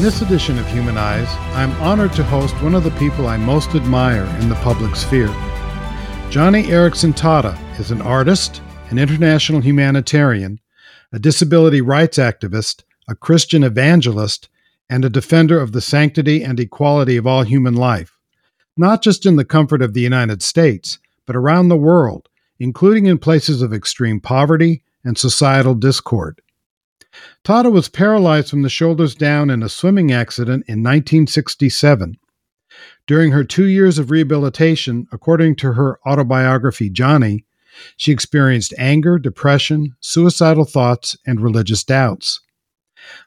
In this edition of Humanize, I'm honored to host one of the people I most admire in the public sphere. Joni Eareckson Tada is an artist, an international humanitarian, a disability rights activist, a Christian evangelist, and a defender of the sanctity and equality of all human life, not just in the comfort of the United States, but around the world, including in places of extreme poverty and societal discord. Tada was paralyzed from the shoulders down in a swimming accident in 1967. During her two years of rehabilitation, according to her autobiography, Joni, she experienced anger, depression, suicidal thoughts, and religious doubts.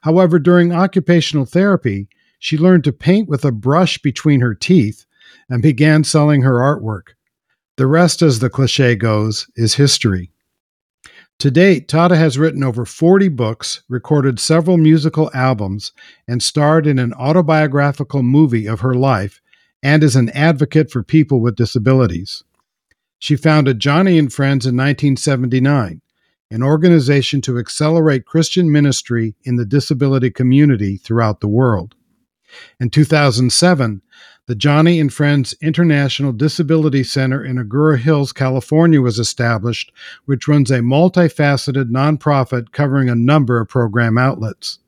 However, during occupational therapy, she learned to paint with a brush between her teeth and began selling her artwork. The rest, as the cliche goes, is history. To date, Tada has written over 40 books, recorded several musical albums, and starred in an autobiographical movie of her life, and is an advocate for people with disabilities. She founded Joni and Friends in 1979, an organization to accelerate Christian ministry in the disability community throughout the world. In 2007, the Joni and Friends International Disability Center in Agoura Hills, California was established, which runs a multifaceted nonprofit covering a number of program outlets.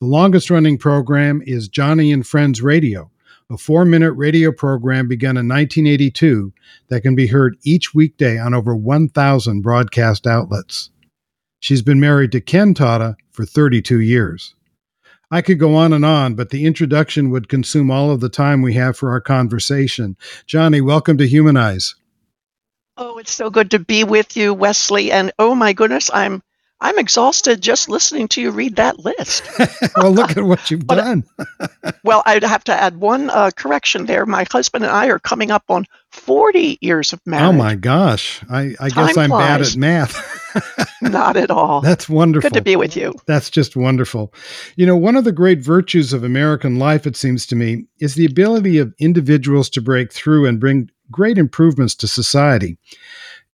The longest running program is Joni and Friends Radio, a four minute radio program begun in 1982 that can be heard each weekday on over 1,000 broadcast outlets. She's been married to Ken Tada for 32 years. I could go on and on, but the introduction would consume all of the time we have for our conversation. Joni, welcome to Humanize. Oh, it's so good to be with you, Wesley. And oh my goodness, I'm I'm exhausted just listening to you read that list. well, look at what you've done. well, I'd have to add one uh, correction there. My husband and I are coming up on 40 years of marriage. Oh my gosh. I, I guess I'm bad at math. Not at all. That's wonderful. Good to be with you. That's just wonderful. You know, one of the great virtues of American life, it seems to me, is the ability of individuals to break through and bring great improvements to society.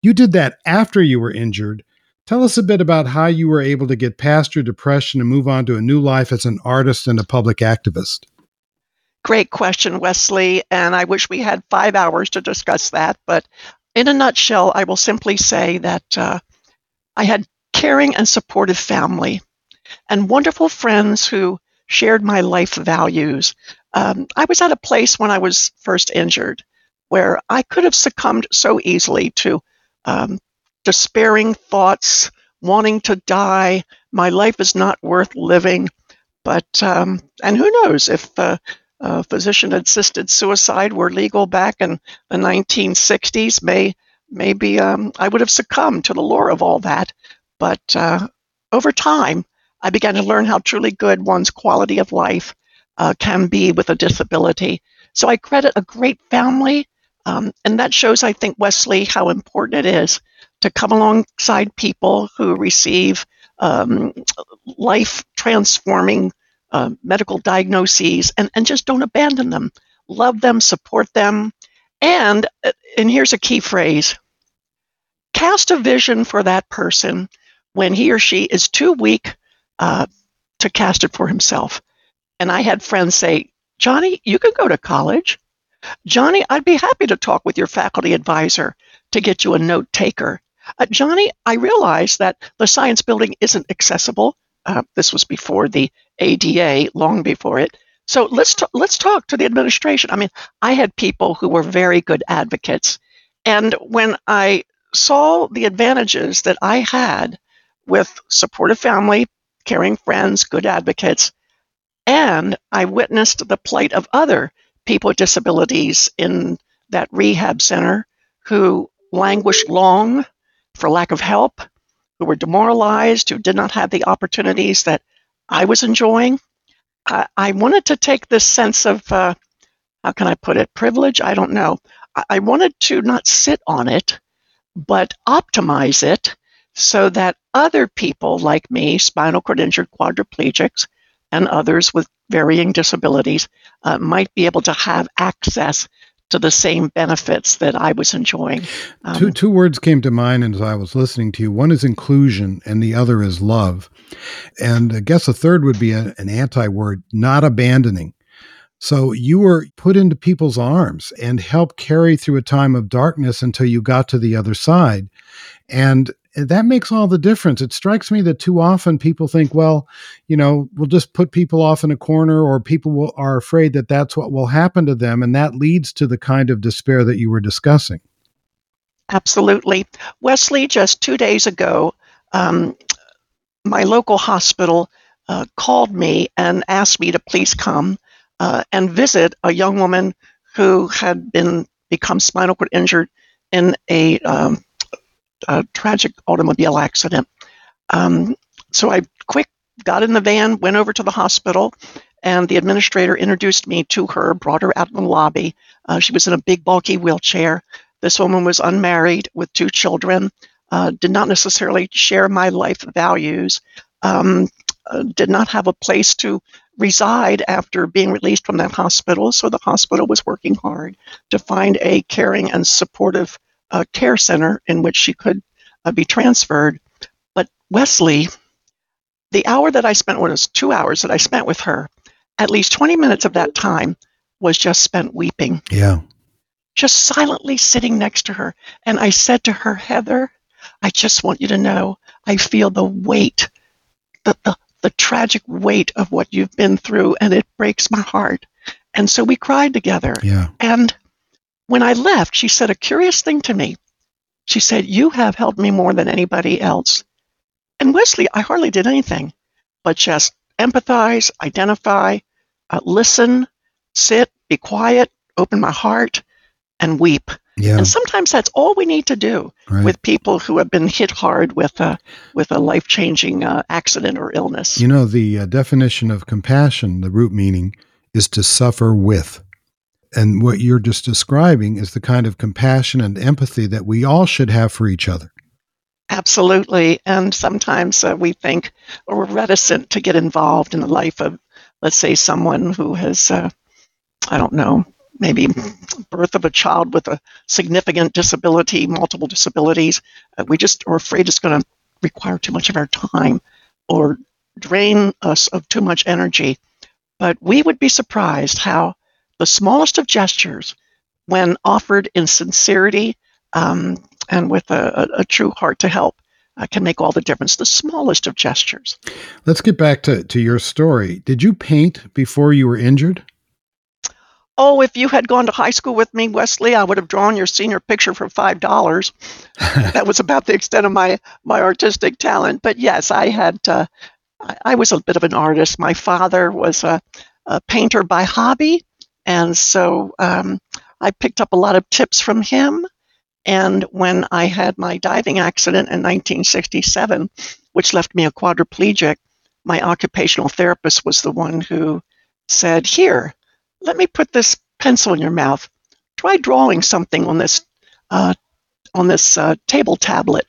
You did that after you were injured Tell us a bit about how you were able to get past your depression and move on to a new life as an artist and a public activist. Great question, Wesley. And I wish we had five hours to discuss that. But in a nutshell, I will simply say that uh, I had caring and supportive family and wonderful friends who shared my life values. Um, I was at a place when I was first injured where I could have succumbed so easily to um, despairing thoughts, wanting to die. My life is not worth living. But, um, and who knows if uh, uh, physician assisted suicide were legal back in the 1960s, may, maybe um, I would have succumbed to the lure of all that. But uh, over time, I began to learn how truly good one's quality of life uh, can be with a disability. So I credit a great family, um, and that shows, I think, Wesley, how important it is to come alongside people who receive um, life transforming uh, medical diagnoses and, and just don't abandon them. Love them, support them. And, uh, and here's a key phrase cast a vision for that person when he or she is too weak uh, to cast it for himself. And I had friends say, Joni, you can go to college. Joni, I'd be happy to talk with your faculty advisor. to get you a note taker. Uh, Joni, I realize that the science building isn't accessible. Uh, this was before the ADA, long before it. So let's t- let's talk to the administration. I mean, I had people who were very good advocates, and when I saw the advantages that I had with supportive family, caring friends, good advocates, and I witnessed the plight of other people with disabilities in that rehab center who languished long for lack of help, who were demoralized, who did not have the opportunities that I was enjoying. I, I wanted to take this sense of, uh, how can I put it, privilege? I don't know. I, I wanted to not sit on it, but optimize it so that other people like me, spinal cord injured quadriplegics, and others with varying disabilities, uh, might be able to have access to the same benefits that I was enjoying. Um, two, two words came to mind as I was listening to you. One is inclusion, and the other is love. And I guess a third would be a, an anti word, not abandoning. So you were put into people's arms and helped carry through a time of darkness until you got to the other side. And that makes all the difference. It strikes me that too often people think, well, you know, we'll just put people off in a corner, or people will, are afraid that that's what will happen to them, and that leads to the kind of despair that you were discussing. Absolutely, Wesley. Just two days ago, um, my local hospital uh, called me and asked me to please come uh, and visit a young woman who had been become spinal cord injured in a um, a tragic automobile accident. Um, so I quick got in the van, went over to the hospital, and the administrator introduced me to her, brought her out in the lobby. Uh, she was in a big, bulky wheelchair. This woman was unmarried with two children, uh, did not necessarily share my life values, um, uh, did not have a place to reside after being released from that hospital. So the hospital was working hard to find a caring and supportive a care center in which she could uh, be transferred. But Wesley, the hour that I spent, well, it was two hours that I spent with her, at least 20 minutes of that time was just spent weeping. Yeah. Just silently sitting next to her. And I said to her, Heather, I just want you to know I feel the weight, the, the, the tragic weight of what you've been through, and it breaks my heart. And so we cried together. Yeah. And when I left, she said a curious thing to me. She said, You have helped me more than anybody else. And Wesley, I hardly did anything but just empathize, identify, uh, listen, sit, be quiet, open my heart, and weep. Yeah. And sometimes that's all we need to do right. with people who have been hit hard with a with a life changing uh, accident or illness. You know, the uh, definition of compassion, the root meaning, is to suffer with. And what you're just describing is the kind of compassion and empathy that we all should have for each other. Absolutely. And sometimes uh, we think or we're reticent to get involved in the life of, let's say, someone who has, uh, I don't know, maybe birth of a child with a significant disability, multiple disabilities. Uh, we just are afraid it's going to require too much of our time or drain us of too much energy. But we would be surprised how the smallest of gestures, when offered in sincerity um, and with a, a, true heart to help, uh, can make all the difference. The smallest of gestures. Let's get back to, to your story. Did you paint before you were injured? Oh, if you had gone to high school with me, Wesley, I would have drawn your senior picture for five dollars. that was about the extent of my my artistic talent. But yes, I had. Uh, I, I was a bit of an artist. My father was a, a painter by hobby, and so um, I picked up a lot of tips from him. And when I had my diving accident in 1967, which left me a quadriplegic, my occupational therapist was the one who said, Here, let me put this pencil in your mouth. Try drawing something on this uh, on this uh, table tablet.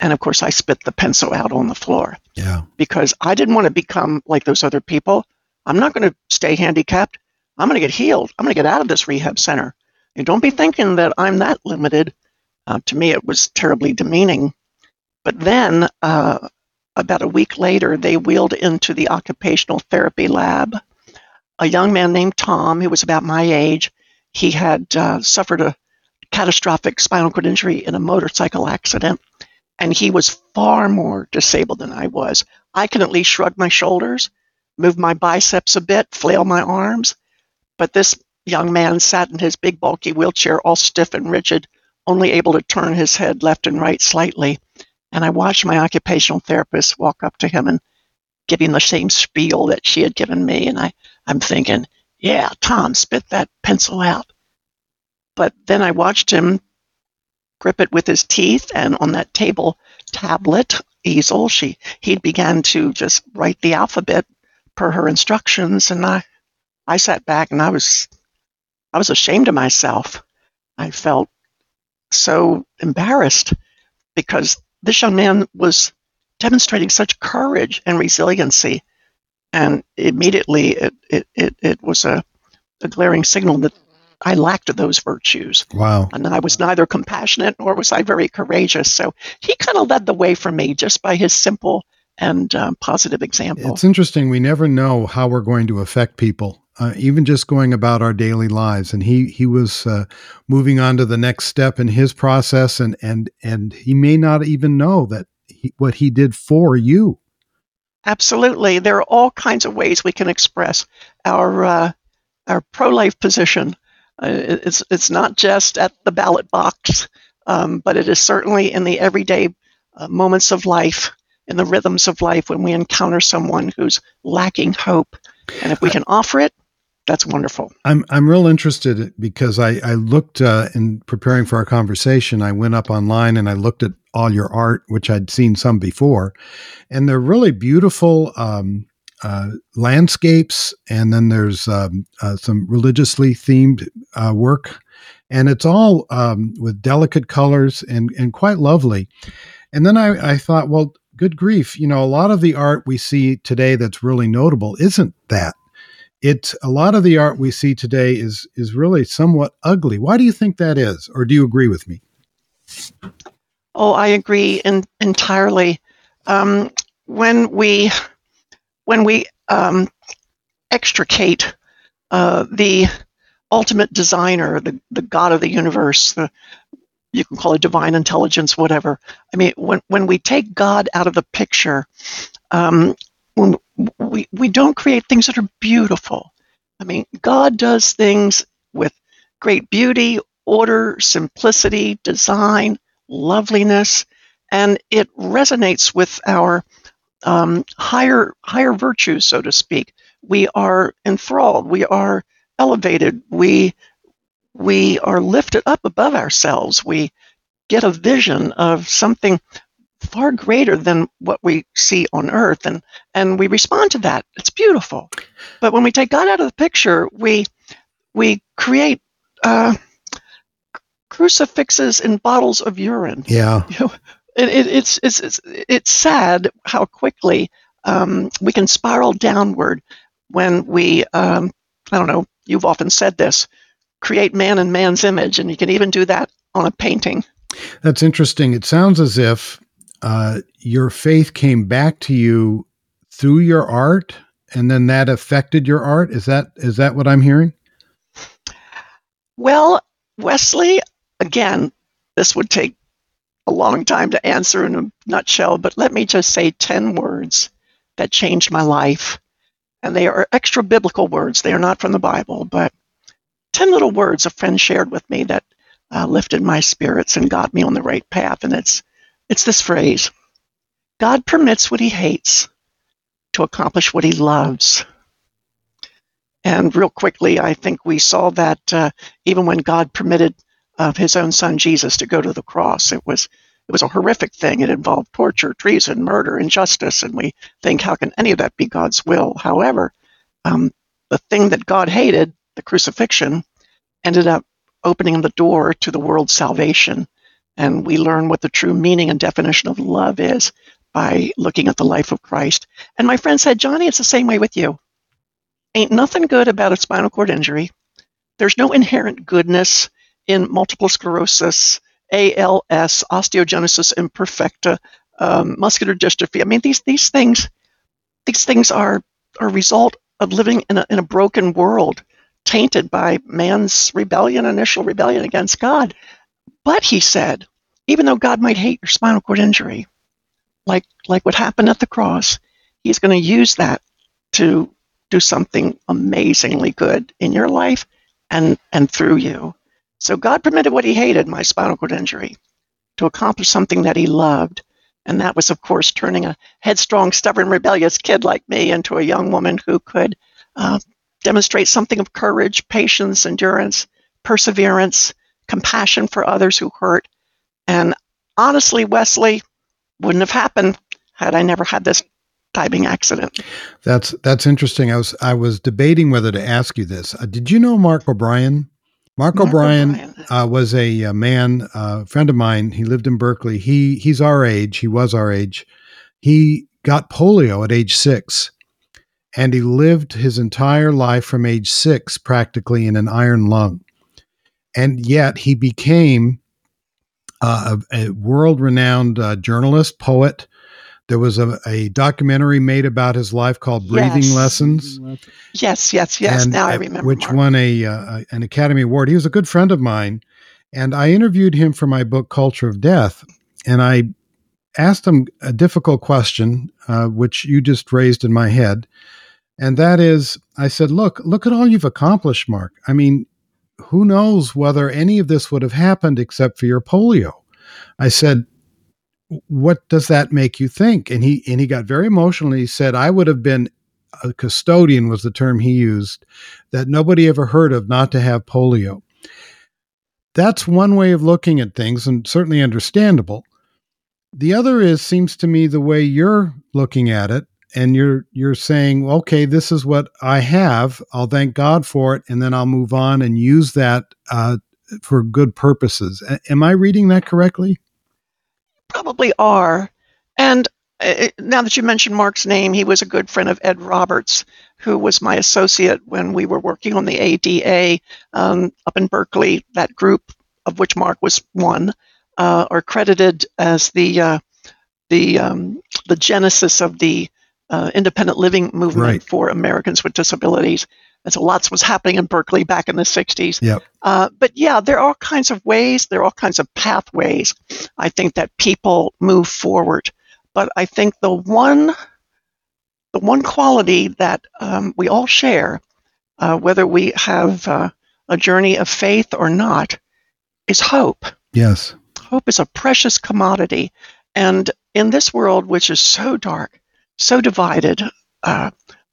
And of course, I spit the pencil out on the floor. Yeah. Because I didn't want to become like those other people. I'm not going to stay handicapped. I'm going to get healed. I'm going to get out of this rehab center. And don't be thinking that I'm that limited. Uh, to me, it was terribly demeaning. But then, uh, about a week later, they wheeled into the occupational therapy lab a young man named Tom, who was about my age. He had uh, suffered a catastrophic spinal cord injury in a motorcycle accident, and he was far more disabled than I was. I can at least shrug my shoulders, move my biceps a bit, flail my arms, but this young man sat in his big bulky wheelchair all stiff and rigid, only able to turn his head left and right slightly. And I watched my occupational therapist walk up to him and give him the same spiel that she had given me. And I, I'm thinking, yeah, Tom, spit that pencil out. But then I watched him grip it with his teeth, and on that table tablet easel, she he began to just write the alphabet per her instructions, and I I sat back and I was I was ashamed of myself. I felt so embarrassed because this young man was demonstrating such courage and resiliency. And immediately it, it, it, it was a, a glaring signal that I lacked those virtues. Wow. And I was neither compassionate nor was I very courageous. So he kind of led the way for me just by his simple and um, positive example. It's interesting. We never know how we're going to affect people uh, even just going about our daily lives. And he he was uh, moving on to the next step in his process, and and and he may not even know that he, what he did for you. Absolutely, there are all kinds of ways we can express our uh, our pro life position. Uh, it's it's not just at the ballot box, um, but it is certainly in the everyday uh, moments of life, in the rhythms of life when we encounter someone who's lacking hope. And if we can offer it, that's wonderful. I'm I'm real interested because I I looked uh, in preparing for our conversation. I went up online and I looked at all your art, which I'd seen some before, and they're really beautiful um, uh, landscapes. And then there's um, uh, some religiously themed uh, work, and it's all um, with delicate colors and and quite lovely. And then I, I thought, well, good grief, you know, a lot of the art we see today that's really notable isn't that it a lot of the art we see today is is really somewhat ugly. Why do you think that is, or do you agree with me? Oh, I agree in, entirely. Um, when we when we um, extricate uh, the ultimate designer, the, the God of the universe, the, you can call it divine intelligence, whatever. I mean, when, when we take God out of the picture, um, when we, we don't create things that are beautiful. I mean, God does things with great beauty, order, simplicity, design, loveliness, and it resonates with our um, higher higher virtues, so to speak. We are enthralled. We are elevated. We we are lifted up above ourselves. We get a vision of something far greater than what we see on earth and and we respond to that. It's beautiful. But when we take god out of the picture we we create uh, crucifixes in bottles of urine. Yeah. You know, it, it, it's, it's it's it's sad how quickly um, we can spiral downward when we um, i don't know you've often said this create man in man's image and you can even do that on a painting. That's interesting. It sounds as if uh, your faith came back to you through your art, and then that affected your art. Is that is that what I'm hearing? Well, Wesley, again, this would take a long time to answer in a nutshell, but let me just say 10 words that changed my life. And they are extra biblical words. They are not from the Bible, but 10 little words a friend shared with me that uh, lifted my spirits and got me on the right path. And it's it's this phrase God permits what he hates to accomplish what he loves. And real quickly, I think we saw that uh, even when God permitted uh, his own son Jesus to go to the cross, it was it was a horrific thing. It involved torture, treason, murder, injustice, and we think, how can any of that be God's will? However, um, the thing that God hated, the crucifixion, ended up opening the door to the world's salvation and we learn what the true meaning and definition of love is by looking at the life of Christ. And my friend said, Joni, it's the same way with you. Ain't nothing good about a spinal cord injury. There's no inherent goodness in multiple sclerosis, ALS, osteogenesis imperfecta, um, muscular dystrophy. I mean, these these things, these things are a result of living in a, in a broken world, tainted by man's rebellion, initial rebellion against God. But he said, even though God might hate your spinal cord injury, like like what happened at the cross, He's going to use that to do something amazingly good in your life and and through you. So God permitted what He hated, my spinal cord injury, to accomplish something that He loved, and that was, of course, turning a headstrong, stubborn, rebellious kid like me into a young woman who could uh, demonstrate something of courage, patience, endurance, perseverance, compassion for others who hurt. And honestly, Wesley, wouldn't have happened had I never had this diving accident. That's that's interesting. I was I was debating whether to ask you this. Uh, did you know Mark O'Brien? Mark, Mark O'Brien, O'Brien. Uh, was a, a man, a uh, friend of mine. He lived in Berkeley. He he's our age. He was our age. He got polio at age six, and he lived his entire life from age six practically in an iron lung. And yet he became uh, a, a world-renowned uh, journalist, poet, there was a, a documentary made about his life called Breathing yes. Lessons. Yes, yes, yes. And, now I remember. Which Mark. won a uh, an Academy Award. He was a good friend of mine, and I interviewed him for my book Culture of Death, and I asked him a difficult question, uh, which you just raised in my head, and that is, I said, "Look, look at all you've accomplished, Mark. I mean, who knows whether any of this would have happened except for your polio?" I said, what does that make you think? And he and he got very emotional. He said, I would have been a custodian was the term he used that nobody ever heard of not to have polio. That's one way of looking at things and certainly understandable. The other is seems to me the way you're looking at it and you're you're saying, okay, this is what I have. I'll thank God for it, and then I'll move on and use that uh, for good purposes. A- am I reading that correctly? probably are. And uh, now that you mentioned Mark's name, he was a good friend of Ed Roberts, who was my associate when we were working on the ADA um, up in Berkeley. That group, of which Mark was one, uh, are credited as the uh, the um, the genesis of the uh, independent living movement right. for Americans with disabilities. And so lots was happening in Berkeley back in the 60s. Yep. Uh, but yeah, there are all kinds of ways, there are all kinds of pathways, I think, that people move forward. But I think the one, the one quality that um, we all share, uh, whether we have uh, a journey of faith or not, is hope. Yes. Hope is a precious commodity. And in this world, which is so dark, so divided, uh,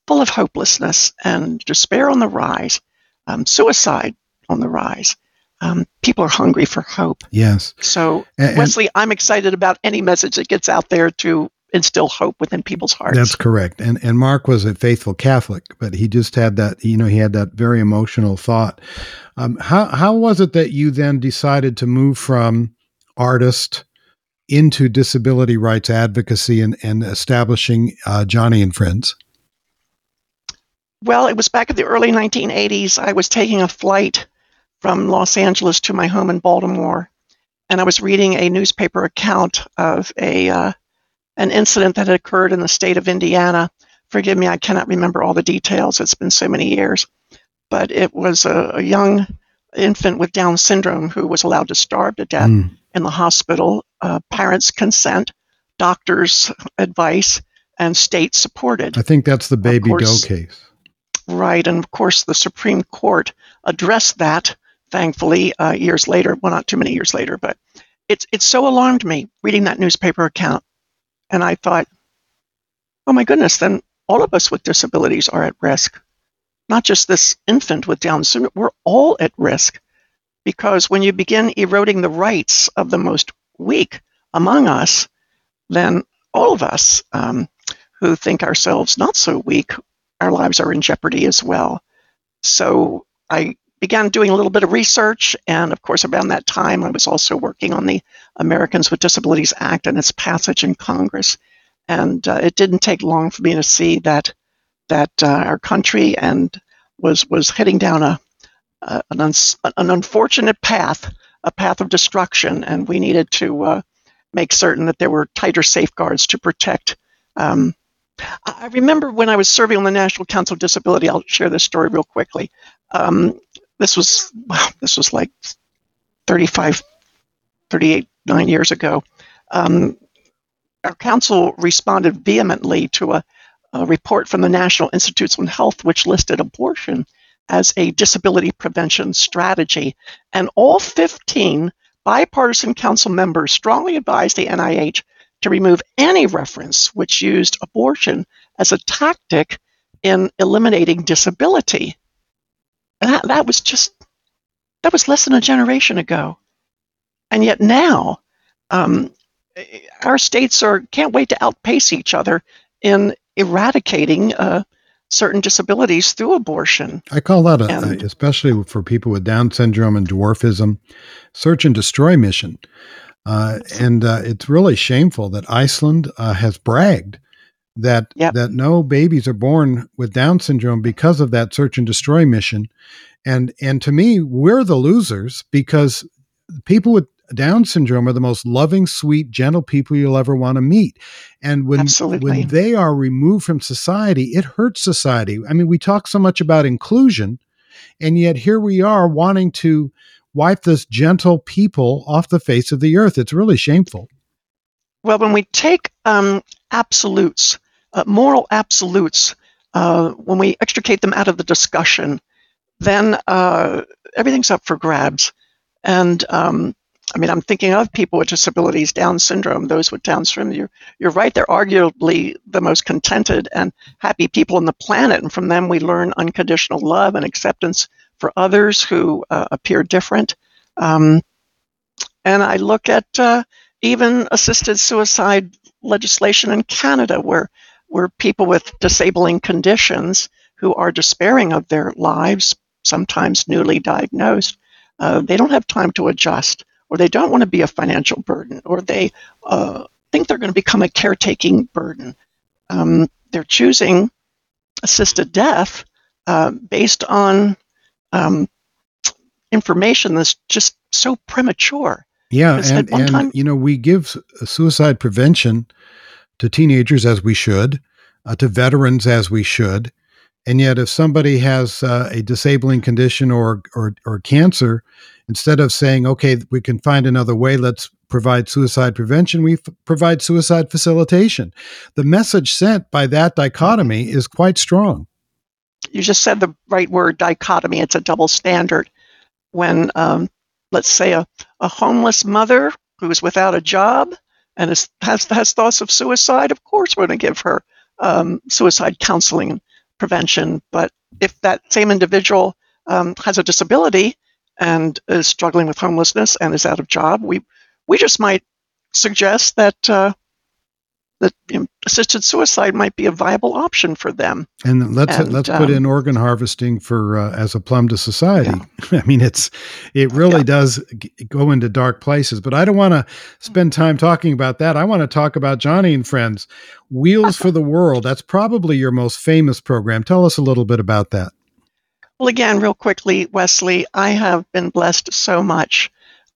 full of hopelessness and despair on the rise, um, suicide on the rise. Um, people are hungry for hope. Yes. So, and, Wesley, I'm excited about any message that gets out there to instill hope within people's hearts. That's correct. And and Mark was a faithful Catholic, but he just had that, you know, he had that very emotional thought. Um, how how was it that you then decided to move from artist into disability rights advocacy and, and establishing uh, Joni and Friends? Well, it was back in the early 1980s. I was taking a flight from Los Angeles to my home in Baltimore, and I was reading a newspaper account of a uh, an incident that had occurred in the state of Indiana. Forgive me, I cannot remember all the details. It's been so many years, but it was a, a young infant with Down syndrome who was allowed to starve to death mm. In the hospital. Uh, parents' consent, doctors' advice, and state supported. I think that's the baby doe case. Right, and of course the Supreme Court addressed that. Thankfully, uh, years later, well, not too many years later, but it's it so alarmed me reading that newspaper account, and I thought, oh my goodness, then all of us with disabilities are at risk, not just this infant with Down syndrome. We're all at risk because when you begin eroding the rights of the most weak among us, then all of us um, who think ourselves not so weak our lives are in jeopardy as well. So I began doing a little bit of research, and of course, around that time, I was also working on the Americans with Disabilities Act and its passage in Congress. And uh, it didn't take long for me to see that that uh, our country and was was heading down a, an, an unfortunate path, a path of destruction, and we needed to uh, make certain that there were tighter safeguards to protect um, I remember when I was serving on the National Council of Disability. I'll share this story real quickly. Um, this was wow, this was like 35, 38, nine years ago, um, our council responded vehemently to a, a report from the National Institutes on Health, which listed abortion as a disability prevention strategy. And all 15 bipartisan council members strongly advised the NIH to remove any reference which used abortion as a tactic in eliminating disability. And that, that was just, that was less than a generation ago. And yet now, um, our states are can't wait to outpace each other in eradicating uh, certain disabilities through abortion. I call that, a, and, especially for people with Down syndrome and dwarfism, search and destroy mission. Uh, and uh, it's really shameful that Iceland uh, has bragged that yep. that no babies are born with Down syndrome because of that search and destroy mission. And and to me, we're the losers because people with down syndrome are the most loving, sweet, gentle people you'll ever want to meet. And when Absolutely. when they are removed from society, it hurts society. I mean, we talk so much about inclusion, and yet here we are wanting to wipe this gentle people off the face of the earth. It's really shameful. Well, when we take um, absolutes, uh, moral absolutes, uh, when we extricate them out of the discussion, then uh, everything's up for grabs. And um, I mean, I'm thinking of people with disabilities, Down syndrome, those with Down syndrome. You're, you're right, they're arguably the most contented and happy people on the planet. And from them, we learn unconditional love and acceptance for others who uh, appear different. Um, and I look at uh, even assisted suicide legislation in Canada, where, where people with disabling conditions who are despairing of their lives, sometimes newly diagnosed, uh, they don't have time to adjust or they don't want to be a financial burden, or they uh, think they're going to become a caretaking burden. Um, they're choosing assisted death uh, based on um, information that's just so premature. Yeah, and, and time, you know, we give suicide prevention to teenagers as we should, uh, to veterans as we should, and yet if somebody has uh, a disabling condition or, or or cancer, Instead of saying, okay, we can find another way, let's provide suicide prevention, we f- provide suicide facilitation. The message sent by that dichotomy is quite strong. You just said the right word dichotomy. It's a double standard. When, um, let's say, a, a homeless mother who is without a job and is, has, has thoughts of suicide, of course, we're going to give her um, suicide counseling prevention. But if that same individual um, has a disability and is struggling with homelessness and is out of job, we we just might suggest that uh, that you know, assisted suicide might be a viable option for them. And let's and, let's um, put in organ harvesting for uh, as a plum to society. Yeah. I mean, it's it really yeah. does g- go into dark places. But I don't want to spend time talking about that. I want to talk about Joni and Friends, Wheels for the World. That's probably your most famous program. Tell us a little bit about that. Well, again, real quickly, Wesley, I have been blessed so much.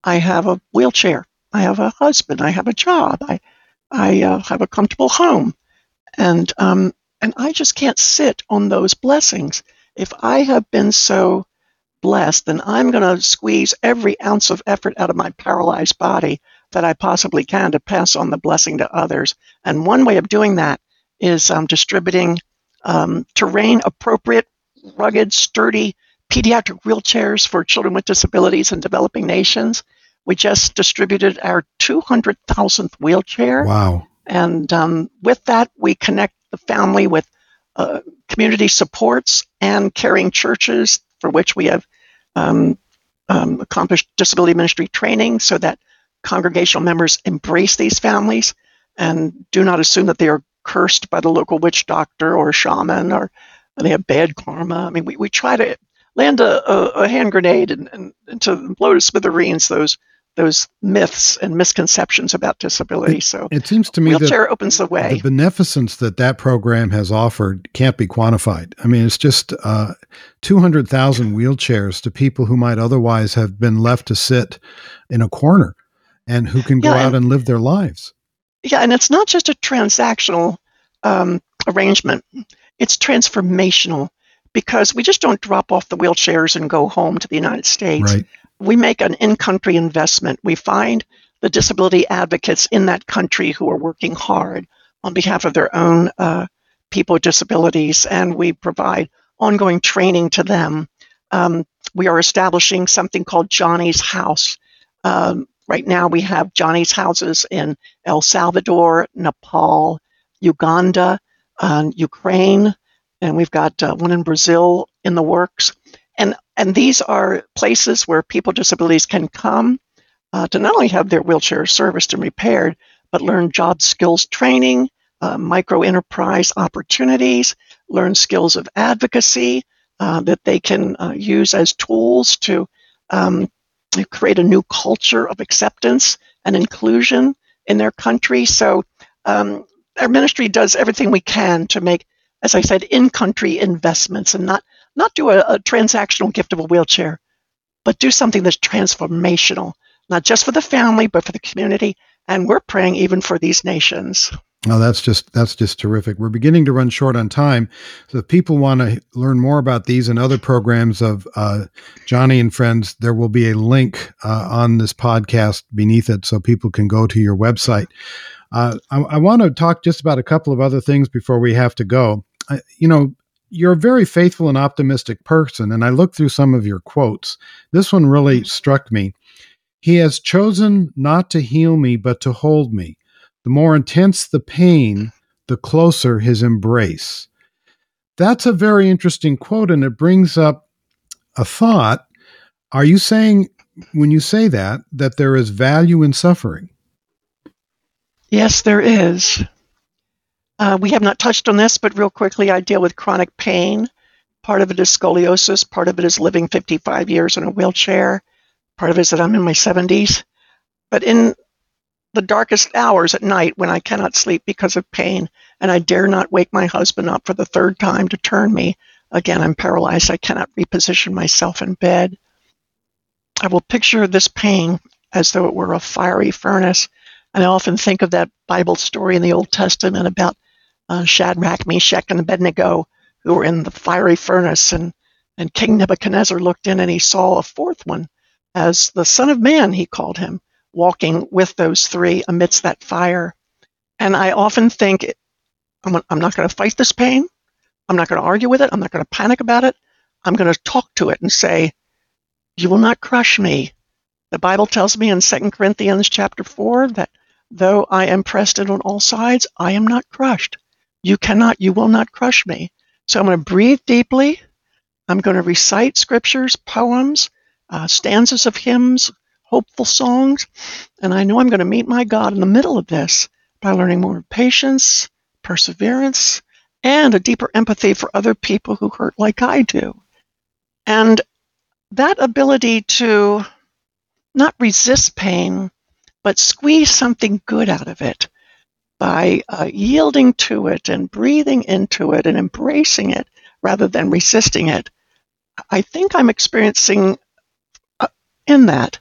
I have a wheelchair. I have a husband. I have a job. I, I uh, have a comfortable home, and um, and I just can't sit on those blessings. If I have been so blessed, then I'm going to squeeze every ounce of effort out of my paralyzed body that I possibly can to pass on the blessing to others. And one way of doing that is um, distributing um, terrain appropriate rugged, sturdy pediatric wheelchairs for children with disabilities in developing nations. We just distributed our 200,000th wheelchair. Wow. And um, with that, we connect the family with uh, community supports and caring churches for which we have um, um, accomplished disability ministry training so that congregational members embrace these families and do not assume that they are cursed by the local witch doctor or shaman or they have bad karma. I mean, we, we try to land a, a, a hand grenade and, and, and, to blow to smithereens those those myths and misconceptions about disability. It, so it seems to me wheelchair that opens the way. The beneficence that that program has offered can't be quantified. I mean, it's just uh, two hundred thousand wheelchairs to people who might otherwise have been left to sit in a corner, and who can go yeah, out and, and live their lives. Yeah, and it's not just a transactional um, arrangement it's transformational because we just don't drop off the wheelchairs and go home to the United States. Right. We make an in country investment. We find the disability advocates in that country who are working hard on behalf of their own uh, people with disabilities, and we provide ongoing training to them. Um, we are establishing something called Joni's House. Um, right now, we have Joni's houses in El Salvador, Nepal, Uganda, uh, Ukraine, and we've got uh, one in Brazil in the works. And and these are places where people with disabilities can come uh, to not only have their wheelchair serviced and repaired, but learn job skills training, uh, micro enterprise opportunities, learn skills of advocacy uh, that they can uh, use as tools to um, create a new culture of acceptance and inclusion in their country. So um, our ministry does everything we can to make, as I said, in-country investments and not not do a, a transactional gift of a wheelchair, but do something that's transformational, not just for the family, but for the community. And we're praying even for these nations. Oh, that's just that's just terrific. We're beginning to run short on time, so if people want to learn more about these and other programs of uh, Joni and Friends, there will be a link uh, on this podcast beneath it, so people can go to your website. Uh, I, I want to talk just about a couple of other things before we have to go. you know, you're a very faithful and optimistic person, and I looked through some of your quotes. This one really struck me. He has chosen not to heal me, but to hold me. The more intense the pain, the closer his embrace. That's a very interesting quote, and it brings up a thought. Are you saying, when you say that, that there is value in suffering? Yes, there is. Uh, we have not touched on this, but real quickly, I deal with chronic pain. Part of it is scoliosis, part of it is living 55 years in a wheelchair, part of it is that I'm in my 70s. But in the darkest hours at night when I cannot sleep because of pain, and I dare not wake my husband up for the third time to turn me. Again, I'm paralyzed. I cannot reposition myself in bed. I will picture this pain as though it were a fiery furnace. And I often think of that Bible story in the Old Testament about uh, Shadrach, Meshach, and Abednego who were in the fiery furnace. And, and King Nebuchadnezzar looked in and he saw a fourth one as the Son of Man, he called him walking with those three amidst that fire. And I often think, I'm, I'm not going to fight this pain. I'm not going to argue with it. I'm not going to panic about it. I'm going to talk to it and say, You will not crush me. The Bible tells me in 2 Corinthians chapter 4 that though I am pressed in on all sides, I am not crushed. You cannot, you will not crush me. So I'm going to breathe deeply. I'm going to recite scriptures, poems, uh, stanzas of hymns, hopeful songs. And I know I'm going to meet my God in the middle of this by learning more patience, perseverance, and a deeper empathy for other people who hurt like I do. And that ability to not resist pain, but squeeze something good out of it by uh, yielding to it and breathing into it and embracing it rather than resisting it. I think I'm experiencing uh, in that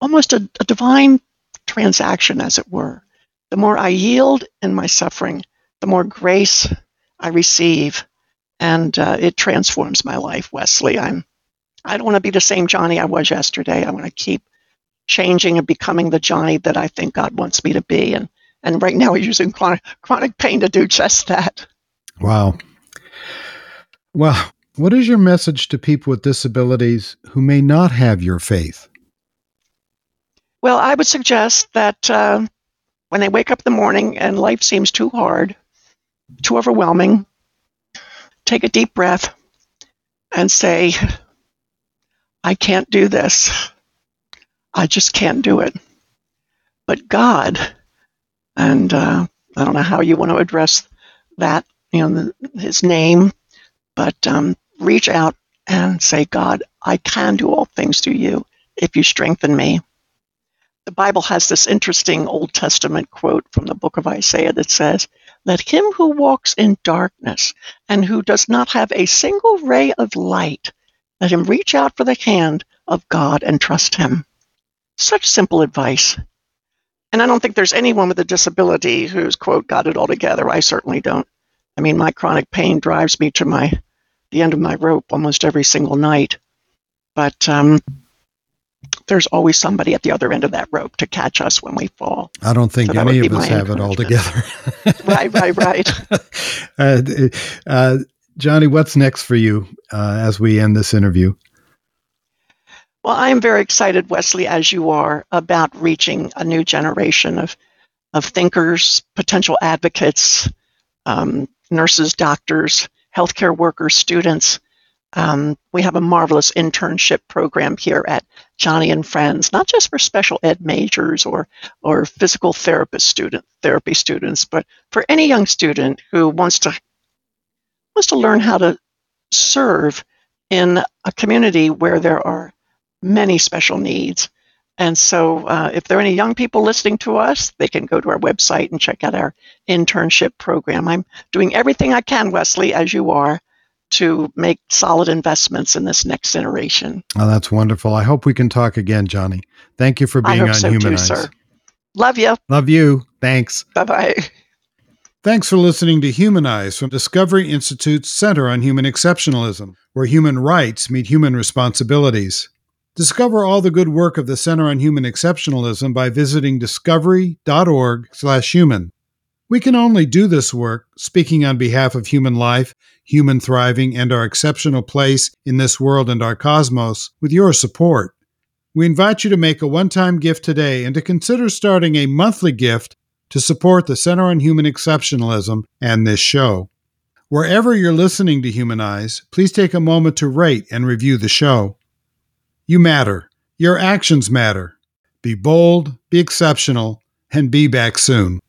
almost a, a divine transaction, as it were. The more I yield in my suffering, the more grace I receive, and uh, it transforms my life. Wesley, I'm. I don't want to be the same Joni I was yesterday. I want to keep changing and becoming the Joni that I think God wants me to be. And and right now, he's using chronic chronic pain to do just that. Wow. Well, what is your message to people with disabilities who may not have your faith? Well, I would suggest that uh, when they wake up in the morning and life seems too hard, too overwhelming, take a deep breath and say, I can't do this. I just can't do it. But God, and uh, I don't know how you want to address that, you know, the, his name, but um, reach out and say, God, I can do all things through you if you strengthen me the Bible has this interesting Old Testament quote from the book of Isaiah that says, Let him who walks in darkness and who does not have a single ray of light, let him reach out for the hand of God and trust him. Such simple advice. And I don't think there's anyone with a disability who's, quote, got it all together. I certainly don't. I mean, my chronic pain drives me to my the end of my rope almost every single night. But um, there's always somebody at the other end of that rope to catch us when we fall. I don't think so any of us have it all together. right, right, right. uh, uh, Joni, what's next for you uh, as we end this interview? Well, I am very excited, Wesley, as you are, about reaching a new generation of, of thinkers, potential advocates, um, nurses, doctors, healthcare workers, students. Um, we have a marvelous internship program here at Joni and Friends, not just for special ed majors or or physical therapist student therapy students, but for any young student who wants to wants to learn how to serve in a community where there are many special needs. And so, uh, if there are any young people listening to us, they can go to our website and check out our internship program. I'm doing everything I can, Wesley, as you are, to make solid investments in this next generation. Oh, that's wonderful. I hope we can talk again, Joni. Thank you for being on so Humanize. Too, sir. Love you. Love you. Thanks. Bye bye. Thanks for listening to Humanize from Discovery Institute's Center on Human Exceptionalism, where human rights meet human responsibilities. Discover all the good work of the Center on Human Exceptionalism by visiting discovery.org/human. We can only do this work, speaking on behalf of human life, human thriving, and our exceptional place in this world and our cosmos, with your support. We invite you to make a one time gift today and to consider starting a monthly gift to support the Center on Human Exceptionalism and this show. Wherever you're listening to Humanize, please take a moment to rate and review the show. You matter. Your actions matter. Be bold, be exceptional, and be back soon.